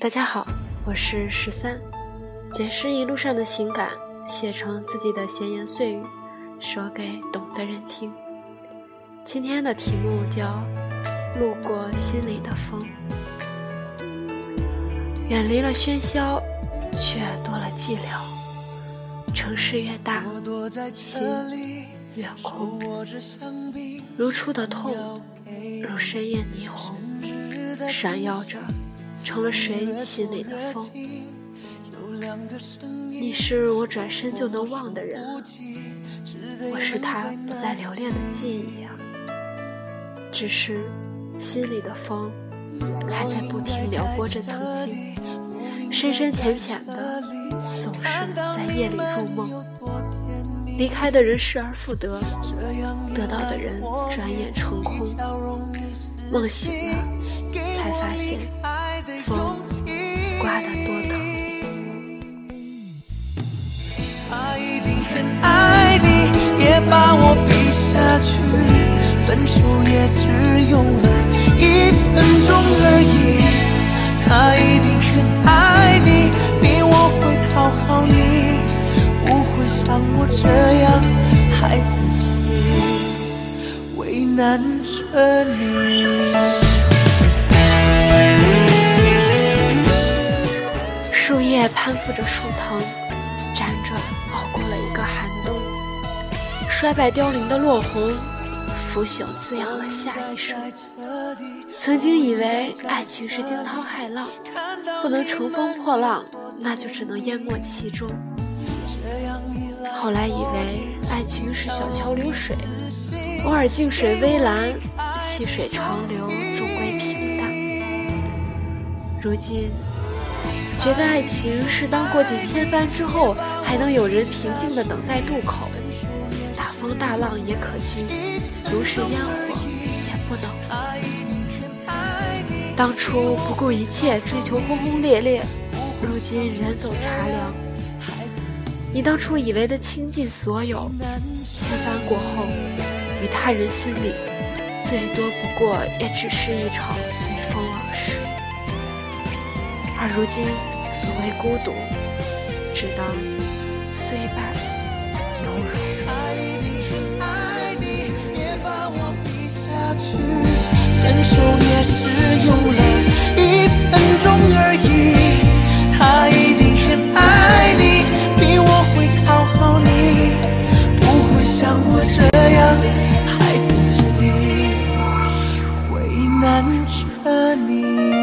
大家好，我是十三，解释一路上的情感，写成自己的闲言碎语，说给懂的人听。今天的题目叫《路过心里的风》，远离了喧嚣，却多了寂寥。城市越大，心越空。如初的痛，如深夜霓虹，闪耀着。成了谁心里的风？你是我转身就能忘的人，我是他不再留恋的记忆啊。只是心里的风还在不停撩拨着曾经，深深浅浅的，总是在夜里入梦。离开的人失而复得，得到的人转眼成空。梦醒了，才发现。风刮得多疼。他一定很爱你，也把我比下去。分手也只用了一分钟而已。他一定很爱你，比我会讨好你，不会像我这样害自己，为难着你。在攀附着树藤，辗转熬过了一个寒冬。衰败凋零的落红，腐朽滋养了下一生。曾经以为爱情是惊涛骇浪，不能乘风破浪，那就只能淹没其中。后来以为爱情是小桥流水，偶尔静水微澜，细水长流，终归平淡。如今。觉得爱情是当过尽千帆之后，还能有人平静地等在渡口，大风大浪也可经，俗世烟火也不能。当初不顾一切追求轰轰烈烈，如今人走茶凉。你当初以为的倾尽所有，千帆过后，于他人心里，最多不过也只是一场随风往事。而如今，所谓孤独，只当虽败犹荣。分手也只用了一分钟而已。他一定很爱你，比我会讨好你，不会像我这样害自己，为难着你。